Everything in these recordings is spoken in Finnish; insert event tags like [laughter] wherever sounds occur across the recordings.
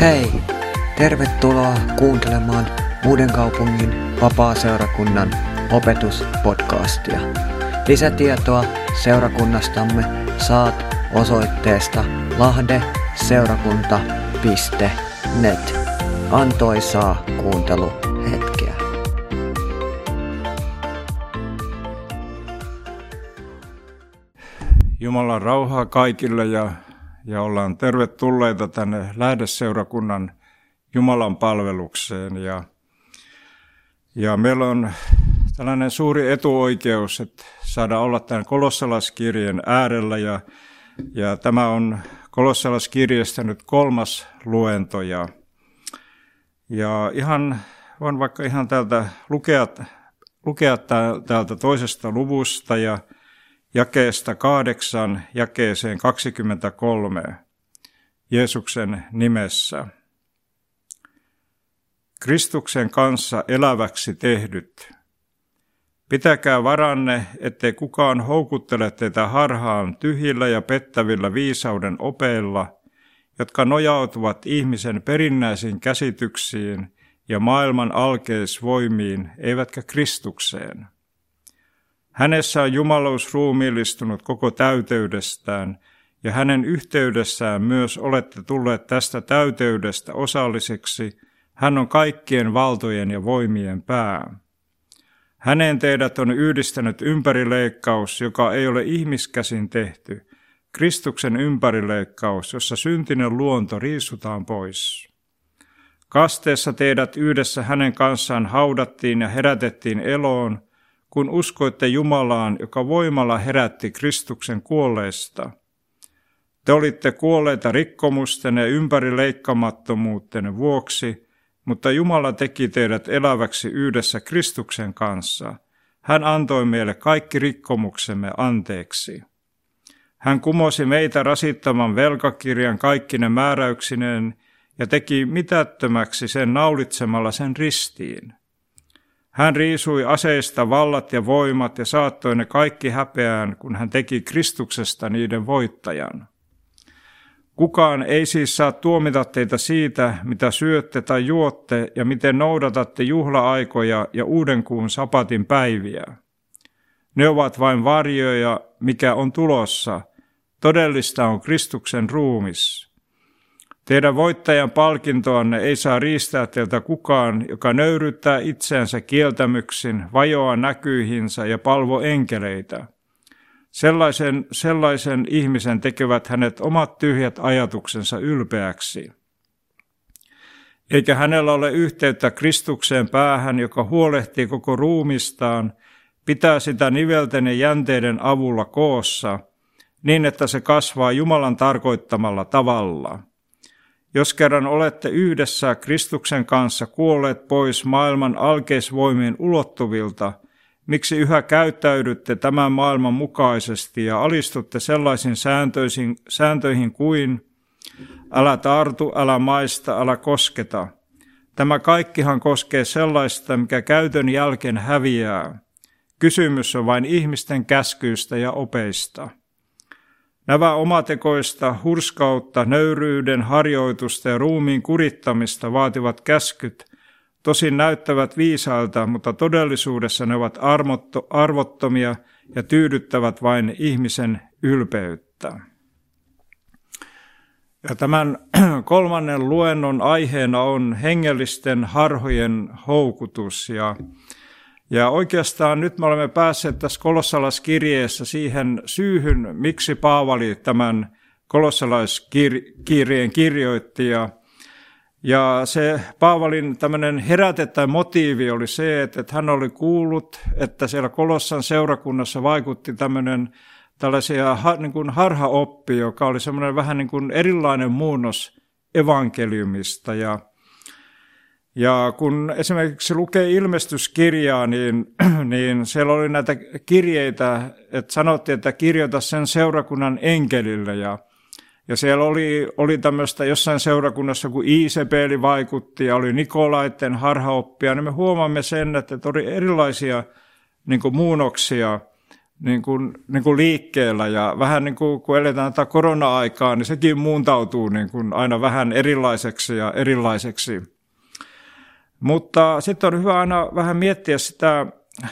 Hei! Tervetuloa kuuntelemaan Uuden kaupungin vapaa-seurakunnan opetuspodcastia. Lisätietoa seurakunnastamme saat osoitteesta lahdeseurakunta.net. Antoisaa kuunteluhetkeä. Jumalan rauhaa kaikille ja, ja ollaan tervetulleita tänne lähdeseurakunnan Jumalan palvelukseen. Ja, ja meillä on tällainen suuri etuoikeus, että saada olla tämän kolossalaskirjeen äärellä. Ja, ja tämä on kolossalaskirjeestä nyt kolmas luento. Ja, ja ihan, voin vaikka ihan täältä lukea, lukea täältä toisesta luvusta. Ja jakeesta kahdeksan jakeeseen 23 Jeesuksen nimessä. Kristuksen kanssa eläväksi tehdyt. Pitäkää varanne, ettei kukaan houkuttele teitä harhaan tyhjillä ja pettävillä viisauden opeilla, jotka nojautuvat ihmisen perinnäisiin käsityksiin ja maailman alkeisvoimiin, eivätkä Kristukseen. Hänessä on Jumalaus ruumiillistunut koko täyteydestään, ja hänen yhteydessään myös olette tulleet tästä täyteydestä osalliseksi. Hän on kaikkien valtojen ja voimien pää. Hänen teidät on yhdistänyt ympärileikkaus, joka ei ole ihmiskäsin tehty, Kristuksen ympärileikkaus, jossa syntinen luonto riisutaan pois. Kasteessa teidät yhdessä hänen kanssaan haudattiin ja herätettiin eloon, kun uskoitte Jumalaan, joka voimalla herätti Kristuksen kuolleista. Te olitte kuolleita rikkomusten ja ympärileikkamattomuutten vuoksi, mutta Jumala teki teidät eläväksi yhdessä Kristuksen kanssa. Hän antoi meille kaikki rikkomuksemme anteeksi. Hän kumosi meitä rasittavan velkakirjan kaikkine määräyksineen ja teki mitättömäksi sen naulitsemalla sen ristiin. Hän riisui aseista vallat ja voimat ja saattoi ne kaikki häpeään, kun hän teki Kristuksesta niiden voittajan. Kukaan ei siis saa tuomita teitä siitä, mitä syötte tai juotte ja miten noudatatte juhla-aikoja ja uudenkuun sapatin päiviä. Ne ovat vain varjoja, mikä on tulossa. Todellista on Kristuksen ruumis. Teidän voittajan palkintoanne ei saa riistää teiltä kukaan, joka nöyryttää itseänsä kieltämyksin, vajoaa näkyihinsä ja palvo enkeleitä – Sellaisen, sellaisen ihmisen tekevät hänet omat tyhjät ajatuksensa ylpeäksi. Eikä hänellä ole yhteyttä Kristukseen päähän, joka huolehtii koko ruumistaan, pitää sitä nivelten ja jänteiden avulla koossa, niin että se kasvaa Jumalan tarkoittamalla tavalla. Jos kerran olette yhdessä Kristuksen kanssa kuolleet pois maailman alkeisvoimien ulottuvilta – Miksi yhä käyttäydytte tämän maailman mukaisesti ja alistutte sellaisiin sääntöihin, sääntöihin kuin älä tartu, älä maista, älä kosketa. Tämä kaikkihan koskee sellaista, mikä käytön jälkeen häviää. Kysymys on vain ihmisten käskyistä ja opeista. Nämä omatekoista hurskautta, nöyryyden harjoitusta ja ruumiin kurittamista vaativat käskyt tosin näyttävät viisailta, mutta todellisuudessa ne ovat armotto, arvottomia ja tyydyttävät vain ihmisen ylpeyttä. Ja tämän [clears throat] kolmannen luennon aiheena on hengellisten harhojen houkutus. Ja, ja oikeastaan nyt me olemme päässeet tässä kolossalaskirjeessä siihen syyhyn, miksi Paavali tämän kolossalaiskirjeen kirjoitti. Ja ja se Paavalin tämmöinen heräte tai motiivi oli se, että, hän oli kuullut, että siellä Kolossan seurakunnassa vaikutti tämmöinen tällaisia niin kuin harhaoppi, joka oli semmoinen vähän niin kuin erilainen muunnos evankeliumista. Ja, ja kun esimerkiksi lukee ilmestyskirjaa, niin, [clears throat] niin siellä oli näitä kirjeitä, että sanottiin, että kirjoita sen seurakunnan enkelille ja ja siellä oli, oli tämmöistä jossain seurakunnassa, kun Iisepeli vaikutti ja oli Nikolaitten harhaoppia, niin me huomaamme sen, että oli erilaisia niin muunnoksia niin kuin, niin kuin liikkeellä ja vähän niin kuin kun eletään tätä korona-aikaa, niin sekin muuntautuu niin kuin aina vähän erilaiseksi ja erilaiseksi. Mutta sitten on hyvä aina vähän miettiä sitä,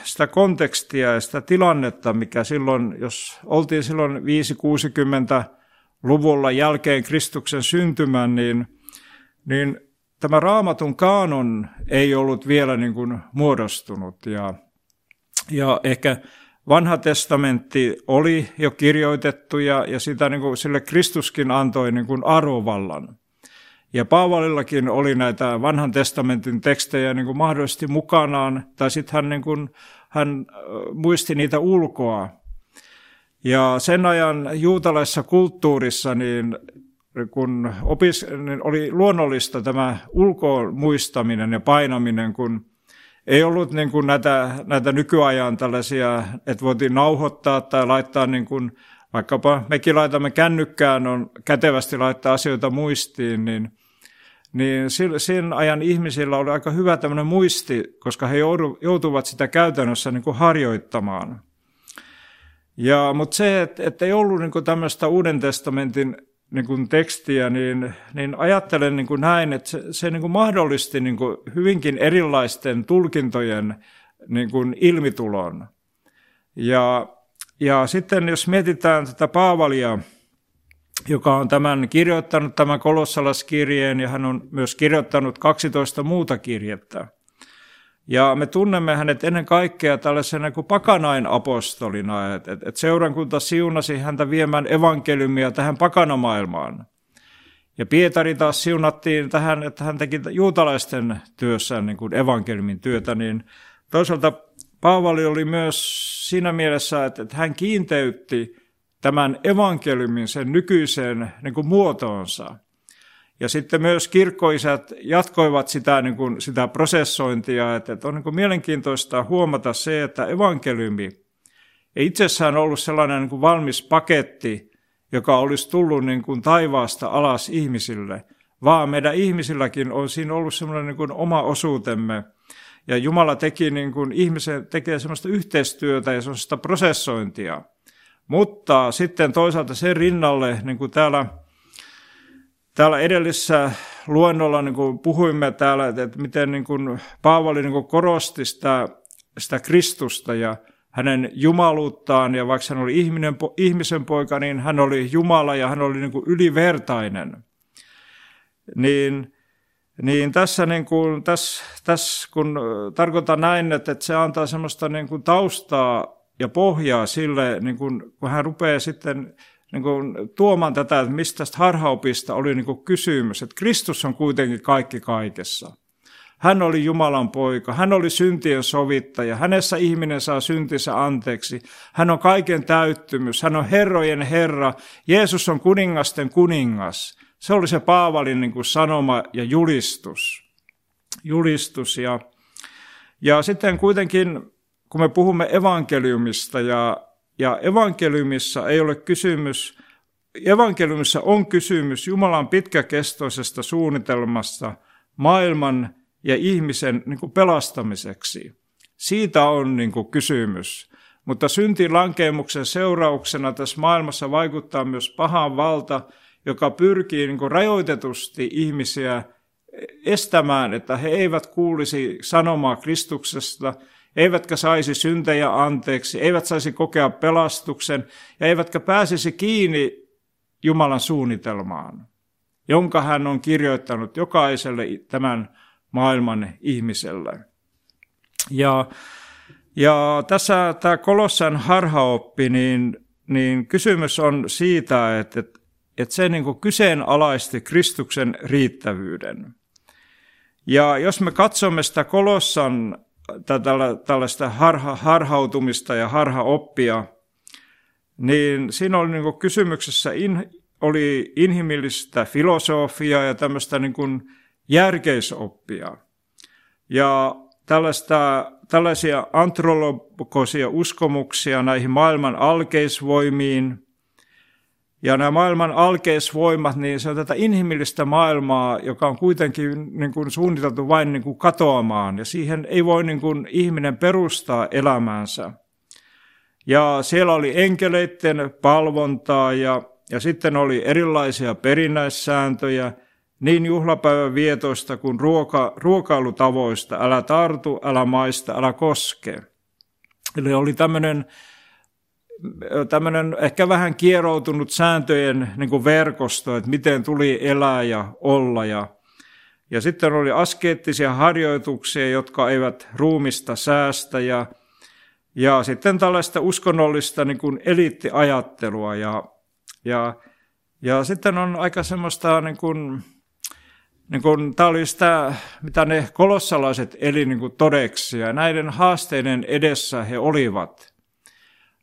sitä kontekstia ja sitä tilannetta, mikä silloin, jos oltiin silloin 5-60-luvulla jälkeen Kristuksen syntymän, niin, niin tämä raamatun kaanon ei ollut vielä niin kuin muodostunut ja, ja ehkä vanha testamentti oli jo kirjoitettu ja, ja sitä niin kuin, sille Kristuskin antoi niin kuin arvovallan. Ja Paavalillakin oli näitä vanhan testamentin tekstejä niin kuin mahdollisesti mukanaan, tai sitten hän, niin kuin, hän muisti niitä ulkoa. Ja sen ajan juutalaisessa kulttuurissa niin kun opis, niin oli luonnollista tämä ulkoon muistaminen ja painaminen, kun ei ollut niin kuin näitä, näitä nykyajan tällaisia, että voitiin nauhoittaa tai laittaa niin kuin, vaikkapa mekin laitamme kännykkään, on kätevästi laittaa asioita muistiin, niin, niin sen ajan ihmisillä oli aika hyvä tämmöinen muisti, koska he joutuvat sitä käytännössä niin kuin harjoittamaan. Ja, mutta se, että, että ei ollut niin kuin tämmöistä Uuden testamentin niin kuin tekstiä, niin, niin ajattelen niin kuin näin, että se, se niin kuin mahdollisti niin kuin hyvinkin erilaisten tulkintojen niin kuin ilmitulon. Ja, ja sitten jos mietitään tätä Paavalia, joka on tämän kirjoittanut tämän kolossalaskirjeen ja hän on myös kirjoittanut 12 muuta kirjettä, ja me tunnemme hänet ennen kaikkea tällaisena kuin pakanain apostolina, että et, et seurankunta siunasi häntä viemään evankeliumia tähän pakanamaailmaan. Ja Pietari taas siunattiin tähän, että hän teki juutalaisten työssä niin kuin evankeliumin työtä, niin toisaalta Paavali oli myös siinä mielessä, että, hän kiinteytti tämän evankeliumin sen nykyiseen niin kuin muotoonsa – ja sitten myös kirkkoisät jatkoivat sitä, niin kuin, sitä prosessointia, että, että on niin kuin mielenkiintoista huomata se, että evankeliumi ei itsessään ollut sellainen niin kuin valmis paketti, joka olisi tullut niin kuin taivaasta alas ihmisille, vaan meidän ihmisilläkin on siinä ollut sellainen niin kuin oma osuutemme. Ja Jumala teki niin kuin ihmisen, tekee sellaista yhteistyötä ja sellaista prosessointia. Mutta sitten toisaalta sen rinnalle, niin kuin täällä Täällä edellisessä luennolla niin kuin puhuimme täällä, että miten niin kuin Paavali niin kuin korosti sitä, sitä Kristusta ja hänen jumaluuttaan, ja vaikka hän oli ihminen, ihmisen poika, niin hän oli Jumala ja hän oli niin kuin ylivertainen. Niin, niin tässä, niin kuin, tässä, tässä kun tarkoitan näin, että, että se antaa semmoista niin kuin taustaa ja pohjaa sille, niin kuin, kun hän rupeaa sitten niin kuin tuomaan tätä, että mistä tästä harhaopista oli niin kuin kysymys, että Kristus on kuitenkin kaikki kaikessa. Hän oli Jumalan poika, hän oli syntien sovittaja, hänessä ihminen saa syntinsä anteeksi. Hän on kaiken täyttymys, hän on herrojen herra, Jeesus on kuningasten kuningas. Se oli se Paavalin niin kuin sanoma ja julistus. Julistus ja, ja sitten kuitenkin, kun me puhumme evankeliumista ja ja evankeliumissa ei ole kysymys, evankeliumissa on kysymys Jumalan pitkäkestoisesta suunnitelmasta maailman ja ihmisen niin kuin pelastamiseksi. Siitä on niin kuin kysymys. Mutta syntilankeemuksen seurauksena tässä maailmassa vaikuttaa myös pahan valta, joka pyrkii niin kuin rajoitetusti ihmisiä estämään, että he eivät kuulisi sanomaa Kristuksesta – eivätkä saisi syntejä anteeksi, eivät saisi kokea pelastuksen ja eivätkä pääsisi kiinni Jumalan suunnitelmaan, jonka hän on kirjoittanut jokaiselle tämän maailman ihmiselle. Ja, ja tässä tämä Kolossan harhaoppi, niin, niin kysymys on siitä, että, että, se niin kuin kyseenalaisti Kristuksen riittävyyden. Ja jos me katsomme sitä Kolossan tällaista harha, harhautumista ja harhaoppia, niin siinä oli niin kysymyksessä in, oli inhimillistä filosofiaa ja tämmöistä niin kuin järkeisoppia. Ja tällaista, tällaisia antrologisia uskomuksia näihin maailman alkeisvoimiin, ja nämä maailman alkeisvoimat, niin se on tätä inhimillistä maailmaa, joka on kuitenkin niin kuin suunniteltu vain niin kuin katoamaan, ja siihen ei voi niin kuin ihminen perustaa elämäänsä. Ja siellä oli enkeleiden palvontaa ja, ja sitten oli erilaisia perinnäissääntöjä niin juhlapäivän vietoista kuin ruoka, ruokailutavoista. Älä tartu, älä maista, älä koske. Eli oli tämmöinen tämmöinen ehkä vähän kieroutunut sääntöjen niin kuin verkosto, että miten tuli elää ja olla. Ja, ja sitten oli askeettisia harjoituksia, jotka eivät ruumista säästä ja, ja sitten tällaista uskonnollista niin kuin eliittiajattelua. Ja, ja, ja sitten on aika semmoista, niin kuin, niin kuin, tämä oli sitä, mitä ne kolossalaiset eli niin todeksi ja näiden haasteiden edessä he olivat –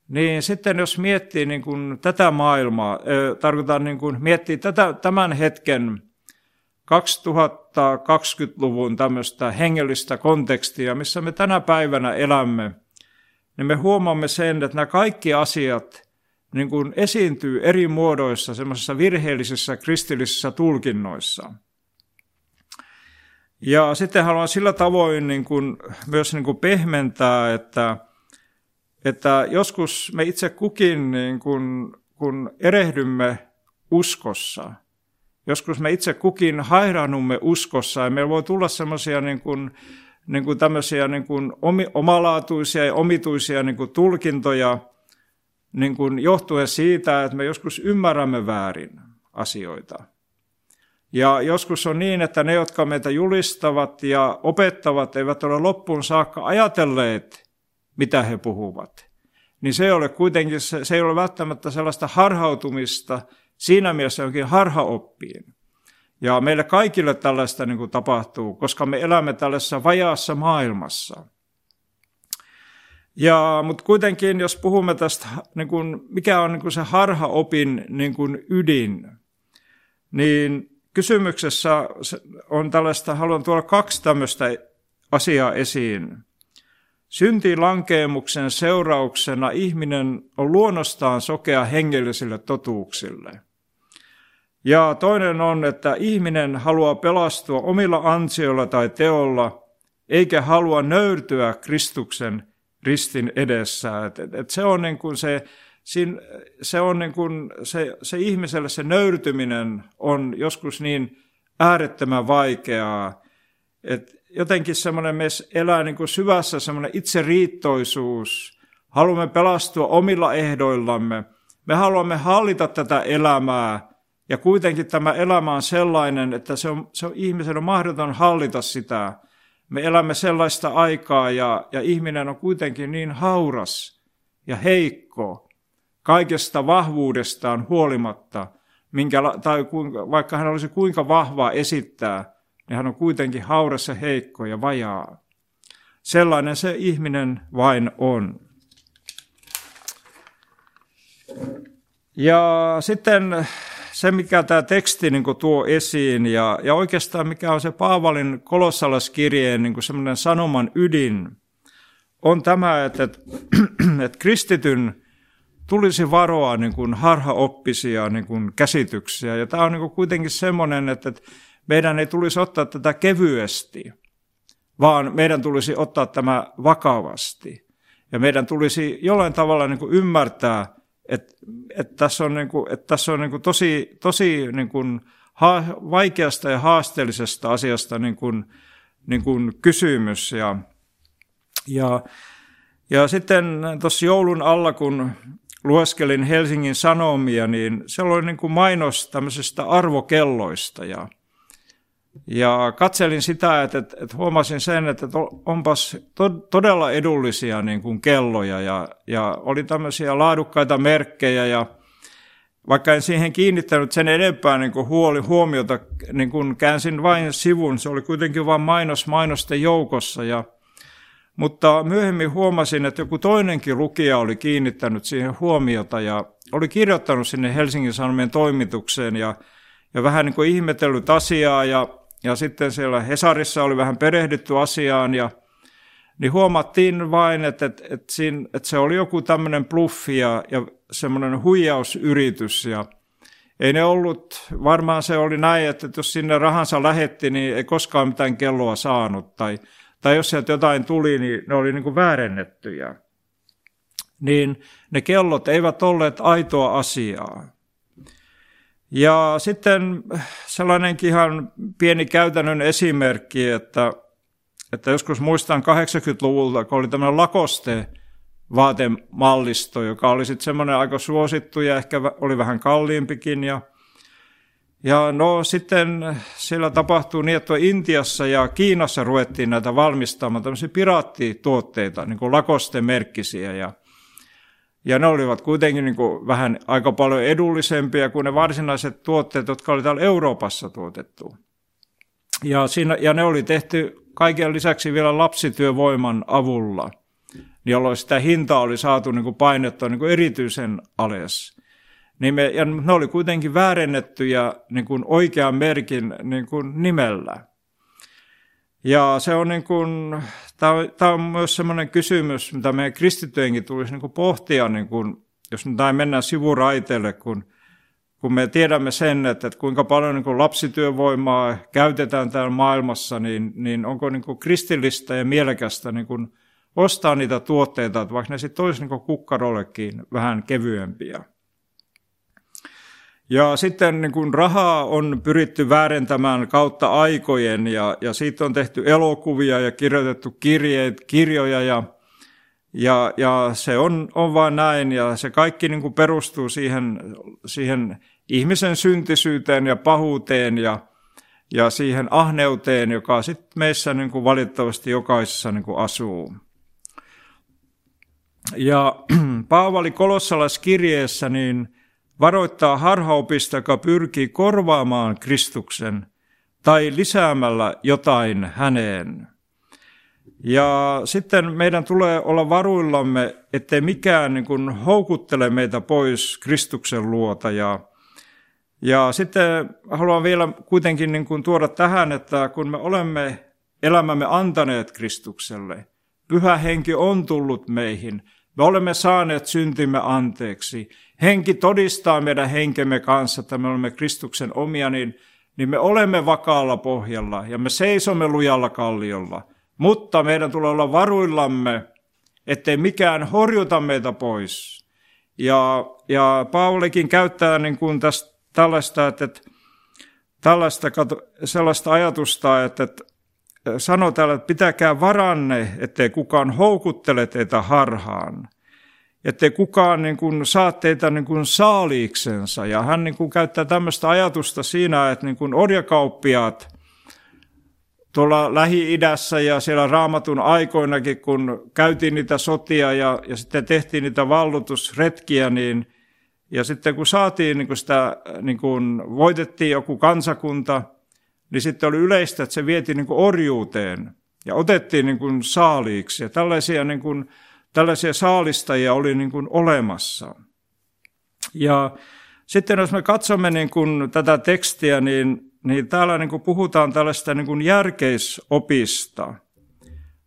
niin sitten jos miettii niin kuin tätä maailmaa, tarkoitan niin kuin miettii tätä, tämän hetken 2020-luvun tämmöistä hengellistä kontekstia, missä me tänä päivänä elämme, niin me huomaamme sen, että nämä kaikki asiat niin kuin esiintyy eri muodoissa, semmoisissa virheellisissä kristillisissä tulkinnoissa. Ja sitten haluan sillä tavoin niin kuin, myös niin kuin pehmentää, että että joskus me itse kukin, niin kun, kun erehdymme uskossa, joskus me itse kukin hairannumme uskossa ja meillä voi tulla semmoisia niin kuin, niin kuin tämmöisiä niin kuin omalaatuisia ja omituisia niin kuin tulkintoja niin kuin johtuen siitä, että me joskus ymmärrämme väärin asioita. Ja joskus on niin, että ne, jotka meitä julistavat ja opettavat, eivät ole loppuun saakka ajatelleet, mitä he puhuvat, niin se ei ole kuitenkin, se ei ole välttämättä sellaista harhautumista siinä mielessä jonkin harhaoppiin. Ja meille kaikille tällaista niin kuin tapahtuu, koska me elämme tällaisessa vajaassa maailmassa. Ja, mutta kuitenkin, jos puhumme tästä, niin kuin, mikä on niin kuin se harhaopin niin kuin ydin, niin kysymyksessä on tällaista, haluan tuoda kaksi tämmöistä asiaa esiin. Syntilankeemuksen seurauksena ihminen on luonnostaan sokea hengellisille totuuksille. Ja toinen on, että ihminen haluaa pelastua omilla ansioilla tai teolla, eikä halua nöyrtyä Kristuksen ristin edessä. Et, et, et se on, niin kuin se, se, on niin kuin se, se ihmiselle se nöyrtyminen on joskus niin äärettömän vaikeaa, että jotenkin semmoinen me elää niin kuin syvässä semmoinen itseriittoisuus. Haluamme pelastua omilla ehdoillamme. Me haluamme hallita tätä elämää. Ja kuitenkin tämä elämä on sellainen, että se on, se on ihmisen on mahdoton hallita sitä. Me elämme sellaista aikaa ja, ja ihminen on kuitenkin niin hauras ja heikko kaikesta vahvuudestaan huolimatta, minkä, tai vaikka hän olisi kuinka vahvaa esittää – niin hän on kuitenkin haurassa heikko ja vajaa. Sellainen se ihminen vain on. Ja sitten se, mikä tämä teksti niin tuo esiin, ja, ja oikeastaan mikä on se Paavalin kolossalaskirjeen niin semmoinen sanoman ydin, on tämä, että, että, [clears throat] että kristityn tulisi varoa niin kuin harhaoppisia niin kuin käsityksiä. Ja tämä on niin kuin kuitenkin semmoinen, että, että meidän ei tulisi ottaa tätä kevyesti, vaan meidän tulisi ottaa tämä vakavasti. Ja meidän tulisi jollain tavalla niin kuin ymmärtää, että, että tässä on, niin kuin, että tässä on niin kuin tosi, tosi niin kuin ha, vaikeasta ja haasteellisesta asiasta niin kuin, niin kuin kysymys. Ja, ja, ja sitten tuossa joulun alla, kun lueskelin Helsingin Sanomia, niin siellä oli niin kuin mainos tämmöisestä arvokelloista ja ja katselin sitä, että, että, huomasin sen, että onpas to, todella edullisia niin kuin kelloja ja, ja oli tämmöisiä laadukkaita merkkejä ja vaikka en siihen kiinnittänyt sen enempää niin kuin huoli, huomiota, niin kuin käänsin vain sivun, se oli kuitenkin vain mainos mainosten joukossa. Ja, mutta myöhemmin huomasin, että joku toinenkin lukija oli kiinnittänyt siihen huomiota ja oli kirjoittanut sinne Helsingin Sanomien toimitukseen ja, ja vähän niin kuin ihmetellyt asiaa ja ja sitten siellä Hesarissa oli vähän perehdytty asiaan ja niin huomattiin vain, että, että, että, siinä, että se oli joku tämmöinen bluffi ja, ja semmoinen huijausyritys ja ei ne ollut, varmaan se oli näin, että jos sinne rahansa lähetti, niin ei koskaan mitään kelloa saanut tai, tai jos sieltä jotain tuli, niin ne oli niin kuin väärennettyjä. niin ne kellot eivät olleet aitoa asiaa. Ja sitten sellainenkin ihan pieni käytännön esimerkki, että, että joskus muistan 80-luvulta, kun oli tämmöinen lakoste vaatemallisto, joka oli sitten semmoinen aika suosittu ja ehkä oli vähän kalliimpikin. Ja, ja no sitten siellä tapahtui niin, että Intiassa ja Kiinassa ruvettiin näitä valmistamaan tämmöisiä piraattituotteita, niin kuin lakoste-merkkisiä. Ja, ja ne olivat kuitenkin niin kuin vähän aika paljon edullisempia kuin ne varsinaiset tuotteet, jotka oli täällä Euroopassa tuotettu. Ja, siinä, ja ne oli tehty kaiken lisäksi vielä lapsityövoiman avulla, jolloin sitä hintaa oli saatu niin kuin painettua niin kuin erityisen alas. Niin me, ja ne oli kuitenkin väärennettyjä niin kuin oikean merkin niin kuin nimellä. Ja se on niin kuin, tämä on, tämä on myös sellainen kysymys, mitä meidän kristittyjenkin tulisi niin kuin pohtia, niin kuin, jos nyt näin mennään sivuraiteelle, kun, kun me tiedämme sen, että, että kuinka paljon niin kuin lapsityövoimaa käytetään täällä maailmassa, niin, niin onko niin kuin kristillistä ja mielekästä niin kuin ostaa niitä tuotteita, että vaikka ne sitten olisi niin kukkarollekin vähän kevyempiä. Ja sitten niin kuin rahaa on pyritty väärentämään kautta aikojen ja, ja siitä on tehty elokuvia ja kirjoitettu kirjeet, kirjoja ja, ja, ja se on, on vain näin ja se kaikki niin perustuu siihen, siihen ihmisen syntisyyteen ja pahuuteen ja, ja siihen ahneuteen, joka sitten meissä niin kuin valitettavasti jokaisessa niin kuin asuu. Ja [clears throat] Paavali Kolossalaiskirjeessä niin varoittaa harhaopista, joka pyrkii korvaamaan Kristuksen tai lisäämällä jotain häneen. Ja sitten meidän tulee olla varuillamme, ettei mikään niin kuin houkuttele meitä pois Kristuksen luota. Ja, ja sitten haluan vielä kuitenkin niin kuin tuoda tähän, että kun me olemme elämämme antaneet Kristukselle, pyhä henki on tullut meihin, me olemme saaneet syntimme anteeksi, henki todistaa meidän henkemme kanssa, että me olemme Kristuksen omia, niin, niin me olemme vakaalla pohjalla ja me seisomme lujalla kalliolla. Mutta meidän tulee olla varuillamme, ettei mikään horjuta meitä pois. Ja, ja Paulikin käyttää niin kuin tästä, tällaista, että, tällaista, sellaista ajatusta, että, että sanoo täällä, että pitäkää varanne, ettei kukaan houkuttele teitä harhaan ettei kukaan niin kuin, saa teitä niin kuin, saaliiksensa. Ja hän niin kuin, käyttää tämmöistä ajatusta siinä, että niin kuin, orjakauppiaat tuolla Lähi-idässä ja siellä raamatun aikoinakin, kun käytiin niitä sotia ja, ja sitten tehtiin niitä vallutusretkiä, niin ja sitten kun saatiin niin kuin sitä, niin kuin voitettiin joku kansakunta, niin sitten oli yleistä, että se vietiin niin kuin orjuuteen ja otettiin niin kuin saaliiksi. Ja tällaisia niin kuin, tällaisia saalistajia oli niin kuin olemassa. Ja sitten jos me katsomme niin kuin tätä tekstiä, niin, niin täällä niin kuin puhutaan tällaista niin kuin järkeisopista.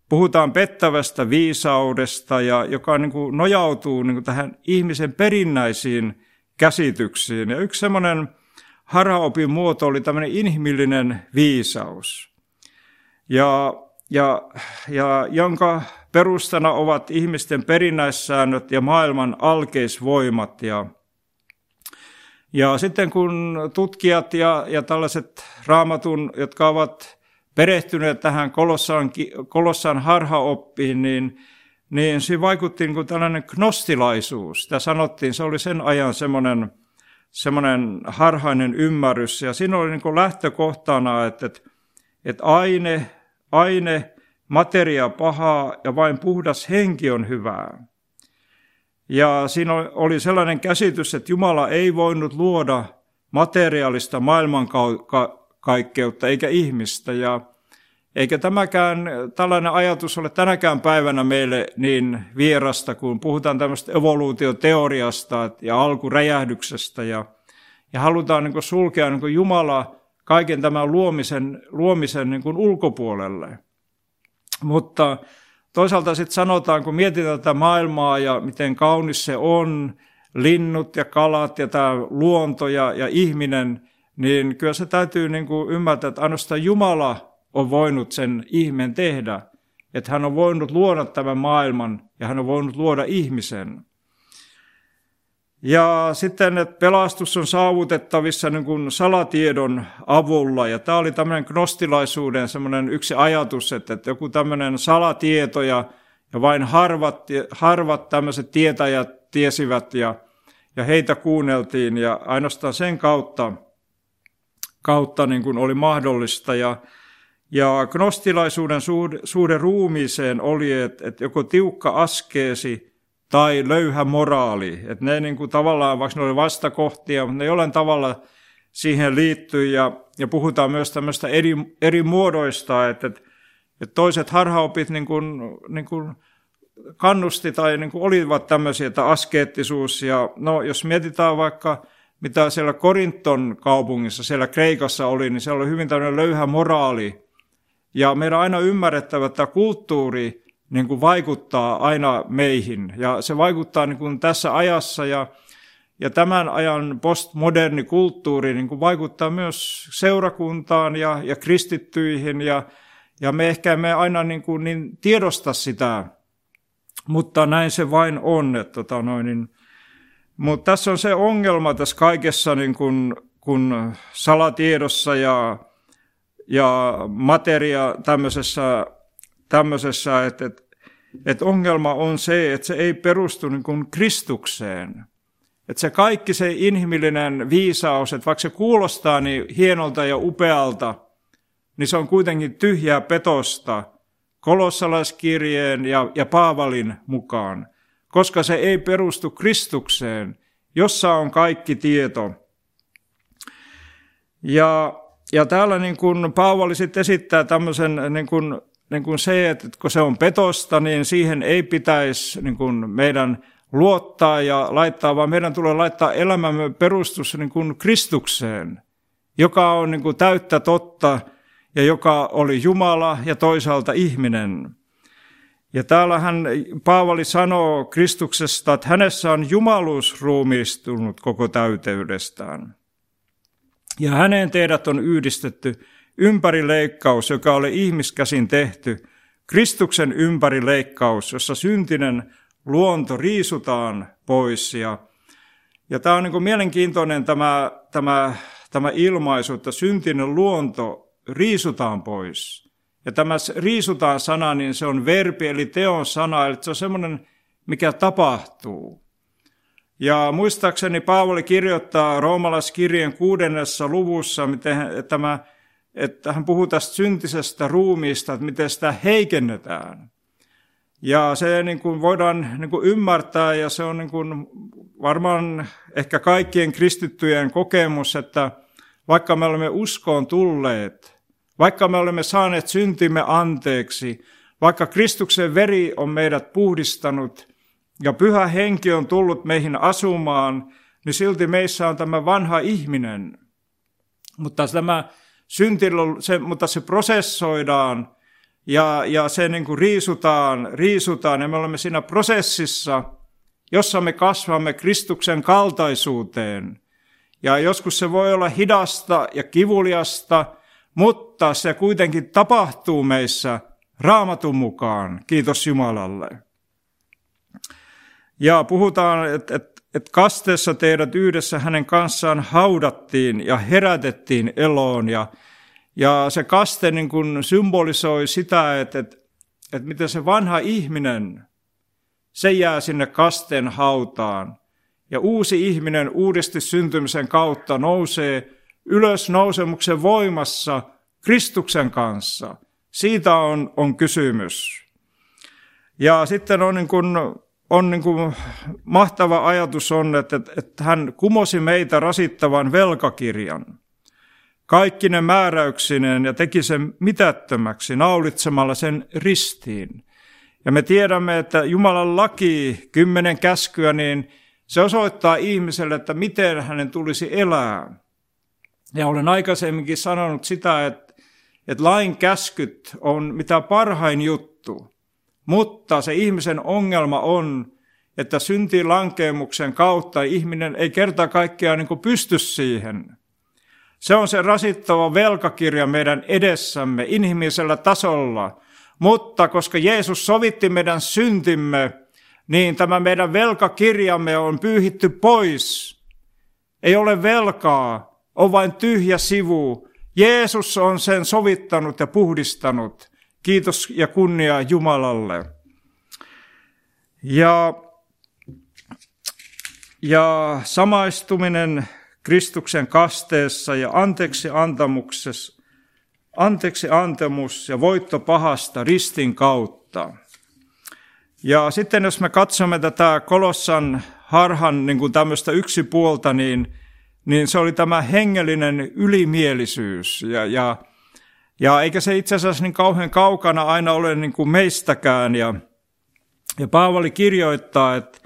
Puhutaan pettävästä viisaudesta, ja, joka niin kuin nojautuu niin kuin tähän ihmisen perinnäisiin käsityksiin. Ja yksi semmoinen harhaopin muoto oli tämmöinen inhimillinen viisaus. Ja, ja, ja jonka perustana ovat ihmisten perinnäissäännöt ja maailman alkeisvoimat. Ja, ja sitten kun tutkijat ja, ja tällaiset raamatun, jotka ovat perehtyneet tähän kolossaan, kolossaan harhaoppiin, niin, niin siinä vaikutti niin kuin tällainen gnostilaisuus. Sitä sanottiin, se oli sen ajan semmoinen, semmoinen harhainen ymmärrys. Ja siinä oli niin kuin lähtökohtana, että, että, että aine, aine materia pahaa ja vain puhdas henki on hyvää. Ja siinä oli sellainen käsitys, että Jumala ei voinut luoda materiaalista maailmankaikkeutta eikä ihmistä. Ja eikä tämäkään, tällainen ajatus ole tänäkään päivänä meille niin vierasta, kun puhutaan tämmöistä evoluutioteoriasta ja alkuräjähdyksestä. Ja, ja halutaan niin sulkea niin Jumala kaiken tämän luomisen, luomisen niin ulkopuolelle. Mutta toisaalta sitten sanotaan, kun mietitään tätä maailmaa ja miten kaunis se on, linnut ja kalat ja tämä luonto ja, ja ihminen, niin kyllä se täytyy niin ymmärtää, että ainoastaan Jumala on voinut sen ihmeen tehdä. että hän on voinut luoda tämän maailman ja hän on voinut luoda ihmisen. Ja sitten, että pelastus on saavutettavissa niin kuin salatiedon avulla. Ja tämä oli tämmöinen gnostilaisuuden semmoinen yksi ajatus, että, että joku tämmöinen salatieto ja, ja vain harvat, harvat tämmöiset tietäjät tiesivät ja, ja heitä kuunneltiin ja ainoastaan sen kautta, kautta niin kuin oli mahdollista. Ja, ja gnostilaisuuden suhde, ruumiiseen oli, että, että joko tiukka askeesi tai löyhä moraali. Että ne niin kuin tavallaan, vaikka ne oli vastakohtia, mutta ne jollain tavalla siihen liittyy ja, ja puhutaan myös tämmöistä eri, eri muodoista, että, että, että toiset harhaopit niin kuin, niin kuin kannusti tai niin kuin olivat tämmöisiä, että askeettisuus ja no jos mietitään vaikka mitä siellä Korinton kaupungissa, siellä Kreikassa oli, niin siellä oli hyvin tämmöinen löyhä moraali. Ja meidän on aina ymmärrettävä, että kulttuuri niin kuin vaikuttaa aina meihin. Ja se vaikuttaa niin kuin tässä ajassa ja, ja tämän ajan postmoderni kulttuuri niin kuin vaikuttaa myös seurakuntaan ja, ja kristittyihin. Ja, ja me ehkä me aina niin, kuin, niin tiedosta sitä, mutta näin se vain on. Että, tota noin, niin, mutta tässä on se ongelma tässä kaikessa niin kuin, kun salatiedossa ja, ja materia tämmöisessä tämmöisessä, että, että, että ongelma on se, että se ei perustu niin kuin Kristukseen. Että se kaikki se inhimillinen viisaus, että vaikka se kuulostaa niin hienolta ja upealta, niin se on kuitenkin tyhjää petosta kolossalaiskirjeen ja, ja Paavalin mukaan, koska se ei perustu Kristukseen, jossa on kaikki tieto. Ja, ja täällä niin kuin Paavali sitten esittää tämmöisen niin kuin niin kuin se, että kun se on petosta, niin siihen ei pitäisi niin kuin meidän luottaa ja laittaa, vaan meidän tulee laittaa elämämme perustus niin kuin Kristukseen, joka on niin kuin täyttä totta ja joka oli Jumala ja toisaalta ihminen. Ja täällä hän, Paavali sanoo Kristuksesta, että hänessä on jumaluus ruumistunut koko täyteydestään. Ja häneen teidät on yhdistetty ympärileikkaus, joka oli ihmiskäsin tehty, Kristuksen ympärileikkaus, jossa syntinen luonto riisutaan pois. Ja, ja tämä on niin mielenkiintoinen tämä, tämä, tämä ilmaisu, että syntinen luonto riisutaan pois. Ja tämä riisutaan sana, niin se on verbi, eli teon sana, eli se on semmoinen, mikä tapahtuu. Ja muistaakseni Paavali kirjoittaa roomalaiskirjeen kuudennessa luvussa, miten tämä että hän puhuu tästä syntisestä ruumiista, että miten sitä heikennetään. Ja se niin kuin voidaan niin kuin ymmärtää, ja se on niin kuin varmaan ehkä kaikkien kristittyjen kokemus, että vaikka me olemme uskoon tulleet, vaikka me olemme saaneet syntimme anteeksi, vaikka Kristuksen veri on meidät puhdistanut ja pyhä henki on tullut meihin asumaan, niin silti meissä on tämä vanha ihminen. Mutta tämä synti, se, mutta se prosessoidaan ja, ja se niin kuin riisutaan, riisutaan ja me olemme siinä prosessissa, jossa me kasvamme Kristuksen kaltaisuuteen. Ja joskus se voi olla hidasta ja kivuliasta, mutta se kuitenkin tapahtuu meissä raamatun mukaan. Kiitos Jumalalle. Ja puhutaan, että, että että kasteessa teidät yhdessä hänen kanssaan haudattiin ja herätettiin eloon. Ja, ja se kaste niin kuin symbolisoi sitä, että, että, että miten se vanha ihminen, se jää sinne kasteen hautaan. Ja uusi ihminen uudesti syntymisen kautta nousee ylös nousemuksen voimassa Kristuksen kanssa. Siitä on, on kysymys. Ja sitten on niin kuin on niin kuin mahtava ajatus on, että, että hän kumosi meitä rasittavan velkakirjan. Kaikki ne määräyksineen ja teki sen mitättömäksi naulitsemalla sen ristiin. Ja me tiedämme, että Jumalan laki, kymmenen käskyä, niin se osoittaa ihmiselle, että miten hänen tulisi elää. Ja olen aikaisemminkin sanonut sitä, että, että lain käskyt on mitä parhain juttu. Mutta se ihmisen ongelma on, että syntiin lankeemuksen kautta ihminen ei kerta kaikkiaan niin pysty siihen. Se on se rasittava velkakirja meidän edessämme inhimillisellä tasolla. Mutta koska Jeesus sovitti meidän syntimme, niin tämä meidän velkakirjamme on pyyhitty pois. Ei ole velkaa, on vain tyhjä sivu. Jeesus on sen sovittanut ja puhdistanut. Kiitos ja kunnia Jumalalle. Ja, ja samaistuminen Kristuksen kasteessa ja anteeksi antamuksessa, anteeksi antemus ja voitto pahasta ristin kautta. Ja sitten jos me katsomme tätä Kolossan harhan niin kuin tämmöistä yksipuolta, niin, niin se oli tämä hengellinen ylimielisyys. Ja, ja, ja eikä se itse asiassa niin kauhean kaukana aina ole niin kuin meistäkään. Ja, ja Paavali kirjoittaa, että,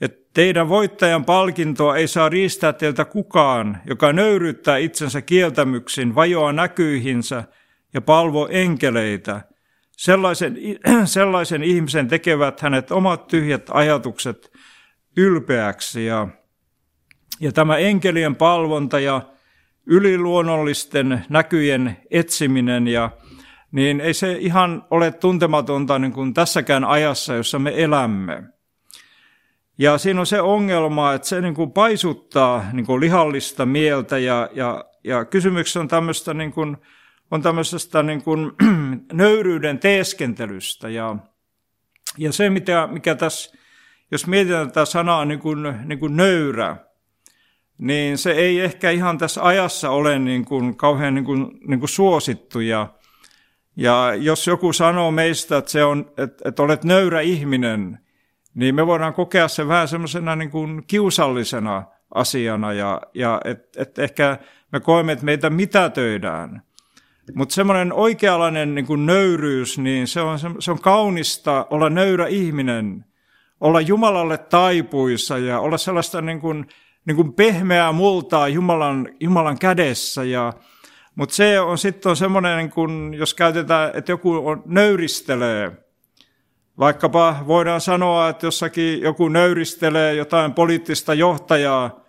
että teidän voittajan palkintoa ei saa riistää teiltä kukaan, joka nöyryyttää itsensä kieltämyksin, vajoaa näkyihinsä ja palvo enkeleitä – Sellaisen, [clears throat] sellaisen ihmisen tekevät hänet omat tyhjät ajatukset ylpeäksi. Ja, ja tämä enkelien palvonta ja yliluonnollisten näkyjen etsiminen, ja, niin ei se ihan ole tuntematonta niin kuin tässäkään ajassa, jossa me elämme. Ja siinä on se ongelma, että se niin kuin paisuttaa niin kuin lihallista mieltä ja, ja, ja kysymyksessä on tämmöistä niin kuin, on tämmöisestä niin kuin, [clears throat] nöyryyden teeskentelystä. Ja, ja se, mikä, mikä tässä, jos mietitään tätä sanaa niin kuin, niin kuin nöyrä, niin se ei ehkä ihan tässä ajassa ole niin kuin kauhean niin kuin, niin kuin suosittu. Ja, ja jos joku sanoo meistä, että, se on, että, että olet nöyrä ihminen, niin me voidaan kokea se vähän semmoisena niin kuin kiusallisena asiana ja, ja että et ehkä me koemme, että meitä mitätöidään. Mutta semmoinen oikeanlainen niin kuin nöyryys, niin se on, se on kaunista olla nöyrä ihminen, olla Jumalalle taipuissa ja olla sellaista niin kuin, niin kuin pehmeää multaa Jumalan, Jumalan kädessä. Ja, mutta se on sitten on semmoinen, niin kuin, jos käytetään, että joku on, nöyristelee, vaikkapa voidaan sanoa, että jossakin joku nöyristelee jotain poliittista johtajaa,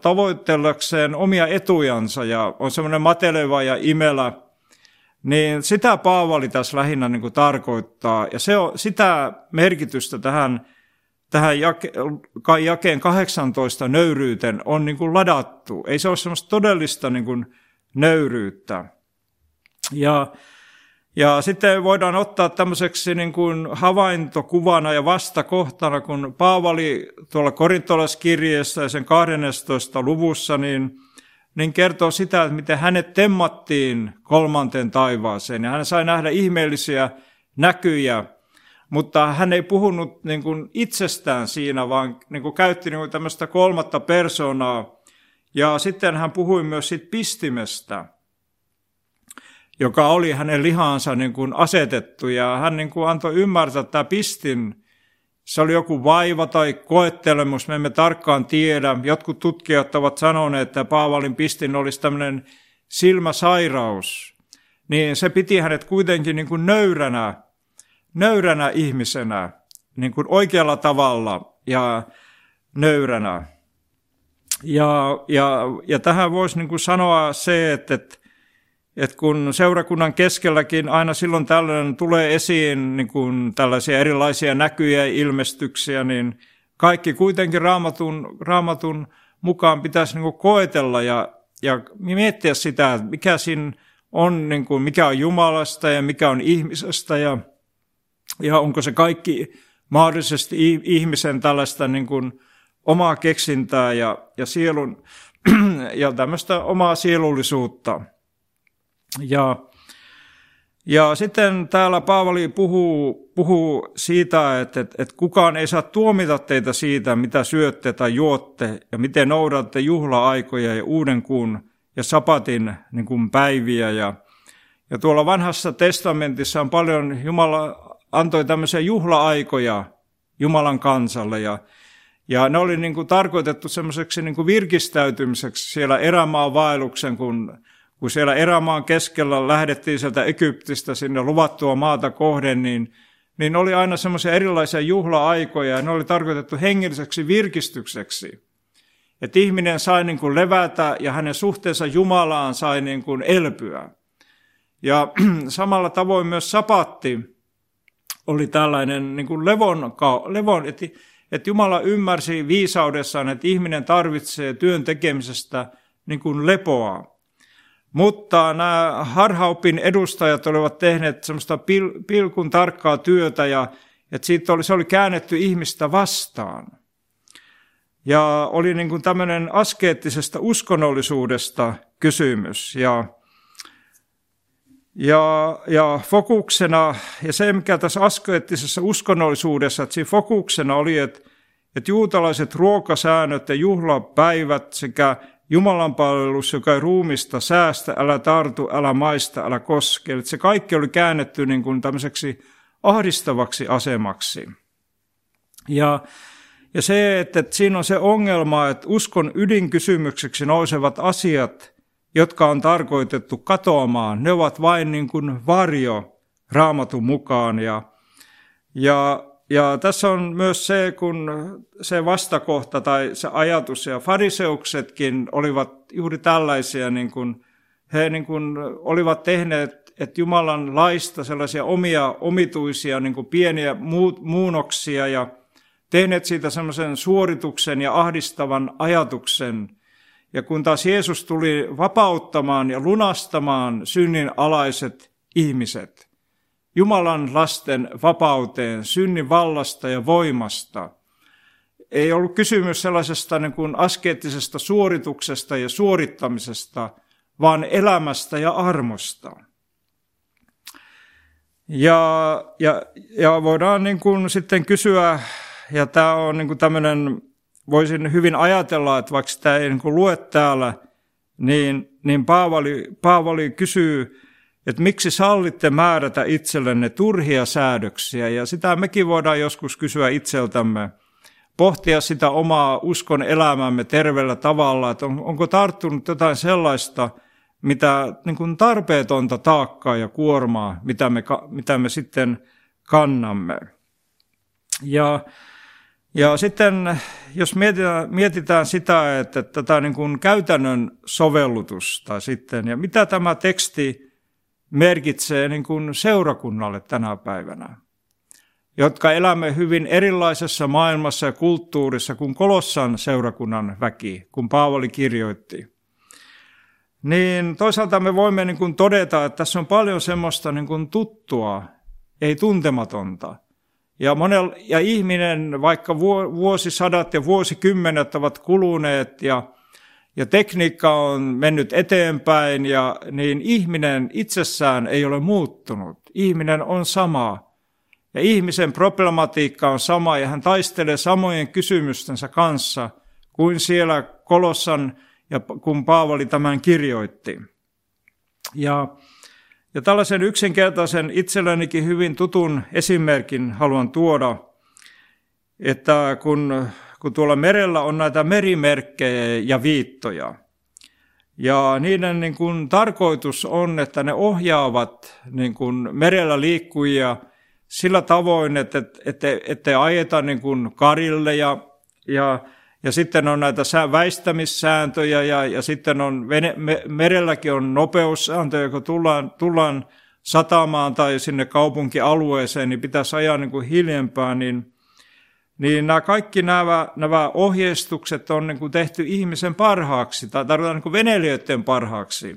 tavoitellakseen omia etujansa ja on semmoinen mateleva ja imelä, niin sitä Paavali tässä lähinnä niin kuin tarkoittaa. Ja se on, sitä merkitystä tähän, tähän jake, jakeen 18 nöyryyteen on niin kuin ladattu. Ei se ole semmoista todellista niin kuin nöyryyttä. Ja ja sitten voidaan ottaa tämmöiseksi niin kuin havaintokuvana ja vastakohtana, kun Paavali tuolla korintolaskirjeessä ja sen 12. luvussa, niin, niin kertoo sitä, että miten hänet temmattiin kolmanteen taivaaseen. Ja hän sai nähdä ihmeellisiä näkyjä, mutta hän ei puhunut niin kuin itsestään siinä, vaan niin kuin käytti niin kuin tämmöistä kolmatta persoonaa. Ja sitten hän puhui myös siitä pistimestä joka oli hänen lihaansa niin kuin asetettu. Ja hän niin kuin antoi ymmärtää, tämä pistin, se oli joku vaiva tai koettelemus, me emme tarkkaan tiedä. Jotkut tutkijat ovat sanoneet, että Paavalin pistin olisi tämmöinen silmäsairaus. Niin se piti hänet kuitenkin niin kuin nöyränä, nöyränä ihmisenä, niin kuin oikealla tavalla ja nöyränä. Ja, ja, ja tähän voisi niin kuin sanoa se, että, että että kun seurakunnan keskelläkin aina silloin tällöin tulee esiin niin kuin tällaisia erilaisia näkyjä ja ilmestyksiä, niin kaikki kuitenkin raamatun, raamatun mukaan pitäisi niin kuin koetella ja, ja miettiä sitä, mikä siinä on, niin kuin, mikä on Jumalasta ja mikä on ihmisestä ja, ja onko se kaikki mahdollisesti ihmisen tällaista niin kuin omaa keksintää ja, ja sielun ja tämmöistä omaa sielullisuutta. Ja, ja sitten täällä Paavali puhuu, puhuu siitä, että, että, että kukaan ei saa tuomita teitä siitä, mitä syötte tai juotte ja miten noudatte juhla-aikoja ja uuden kuun ja sapatin niin kuin päiviä. Ja, ja tuolla vanhassa testamentissa on paljon, Jumala antoi tämmöisiä juhla-aikoja Jumalan kansalle ja, ja ne oli niin kuin tarkoitettu semmoiseksi niin kuin virkistäytymiseksi siellä erämaan vaelluksen, kun kun siellä erämaan keskellä lähdettiin sieltä Egyptistä sinne luvattua maata kohden, niin, niin oli aina semmoisia erilaisia juhla-aikoja, ja ne oli tarkoitettu hengelliseksi virkistykseksi. Että ihminen sai niin kuin levätä ja hänen suhteensa Jumalaan sai niin kuin elpyä. Ja [clears throat] samalla tavoin myös sapatti oli tällainen niin kuin levon, levon että, että Jumala ymmärsi viisaudessaan, että ihminen tarvitsee työn tekemisestä niin kuin lepoa. Mutta nämä harhaupin edustajat olivat tehneet semmoista pil, pilkun tarkkaa työtä ja että siitä oli, se oli käännetty ihmistä vastaan. Ja oli niin kuin tämmöinen askeettisesta uskonnollisuudesta kysymys. Ja, ja, ja fokuksena, ja se mikä tässä askeettisessa uskonnollisuudessa, että siinä fokuksena oli, että, että juutalaiset ruokasäännöt ja juhlapäivät sekä Jumalan palvelus, joka ei ruumista säästä, älä tartu, älä maista, älä koske. Se kaikki oli käännetty niin kuin tämmöiseksi ahdistavaksi asemaksi. Ja, ja se, että, että siinä on se ongelma, että uskon ydinkysymykseksi nousevat asiat, jotka on tarkoitettu katoamaan, ne ovat vain niin kuin varjo raamatun mukaan. Ja, ja, ja tässä on myös se, kun se vastakohta tai se ajatus ja fariseuksetkin olivat juuri tällaisia, niin kuin, he niin kuin olivat tehneet että Jumalan laista sellaisia omia omituisia niin kuin pieniä muunoksia ja tehneet siitä semmoisen suorituksen ja ahdistavan ajatuksen. Ja kun taas Jeesus tuli vapauttamaan ja lunastamaan synnin alaiset ihmiset, Jumalan lasten vapauteen, synnin vallasta ja voimasta, ei ollut kysymys sellaisesta niin kuin askeettisesta suorituksesta ja suorittamisesta, vaan elämästä ja armosta. Ja, ja, ja voidaan niin kuin sitten kysyä, ja tämä on niin kuin tämmöinen, voisin hyvin ajatella, että vaikka sitä ei niin lue täällä, niin, niin Paavali, Paavali kysyy, että miksi sallitte määrätä itsellenne turhia säädöksiä, ja sitä mekin voidaan joskus kysyä itseltämme, pohtia sitä omaa uskon elämämme terveellä tavalla, että on, onko tarttunut jotain sellaista, mitä niin kuin tarpeetonta taakkaa ja kuormaa, mitä me, mitä me sitten kannamme. Ja, ja sitten jos mietitään, mietitään sitä, että tätä niin kuin käytännön sovellutusta sitten, ja mitä tämä teksti merkitsee niin kuin seurakunnalle tänä päivänä, jotka elämme hyvin erilaisessa maailmassa ja kulttuurissa kuin Kolossan seurakunnan väki, kun Paavali kirjoitti niin toisaalta me voimme niin kuin todeta, että tässä on paljon semmoista niin kuin tuttua, ei tuntematonta. Ja, monel, ja ihminen, vaikka vuosisadat ja vuosikymmenet ovat kuluneet ja, ja tekniikka on mennyt eteenpäin, ja, niin ihminen itsessään ei ole muuttunut. Ihminen on sama. Ja ihmisen problematiikka on sama, ja hän taistelee samojen kysymystensä kanssa kuin siellä Kolossan ja kun Paavali tämän kirjoitti. Ja, ja tällaisen yksinkertaisen itsellenikin hyvin tutun esimerkin haluan tuoda, että kun, kun tuolla merellä on näitä merimerkkejä ja viittoja, ja niiden niin kuin, tarkoitus on, että ne ohjaavat niin kuin, merellä liikkujia sillä tavoin, että, että, että ajeta niin kuin, karille ja, ja ja sitten on näitä väistämissääntöjä ja, ja sitten on vene, me, merelläkin on nopeussääntöjä, kun tullaan, tullaan satamaan tai sinne kaupunkialueeseen, niin pitäisi ajaa niin kuin hiljempaa, niin, niin nämä kaikki nämä, nämä ohjeistukset on niin kuin tehty ihmisen parhaaksi, tai tarkoitan niin kuin veneilijöiden parhaaksi.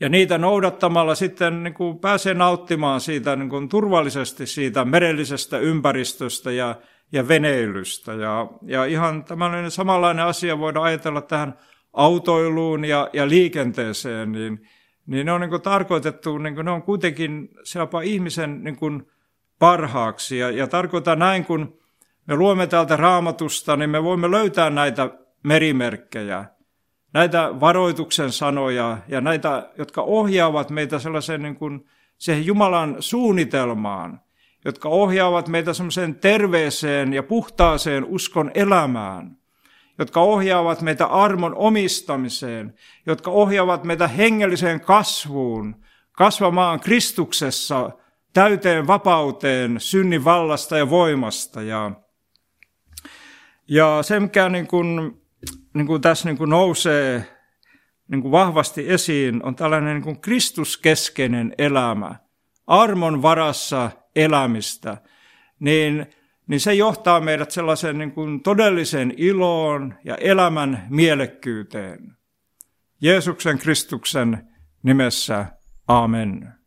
Ja niitä noudattamalla sitten niin kuin pääsee nauttimaan siitä niin kuin turvallisesti siitä merellisestä ympäristöstä ja ja veneilystä. Ja, ja ihan tämmöinen samanlainen asia voidaan ajatella tähän autoiluun ja, ja liikenteeseen, niin, niin ne on niin tarkoitettu, niin ne on kuitenkin jopa ihmisen niin kuin parhaaksi. Ja, ja tarkoitan näin, kun me luomme täältä raamatusta, niin me voimme löytää näitä merimerkkejä, näitä varoituksen sanoja ja näitä, jotka ohjaavat meitä sellaiseen niin kuin, siihen Jumalan suunnitelmaan – jotka ohjaavat meitä semmoiseen terveeseen ja puhtaaseen uskon elämään, jotka ohjaavat meitä armon omistamiseen, jotka ohjaavat meitä hengelliseen kasvuun, kasvamaan Kristuksessa täyteen vapauteen synnin vallasta ja voimasta. Ja, ja se, mikä niin kuin, niin kuin tässä niin kuin nousee niin kuin vahvasti esiin, on tällainen niin kuin Kristuskeskeinen elämä, armon varassa elämistä, niin, niin se johtaa meidät sellaiseen niin kuin todelliseen iloon ja elämän mielekkyyteen. Jeesuksen Kristuksen nimessä, amen.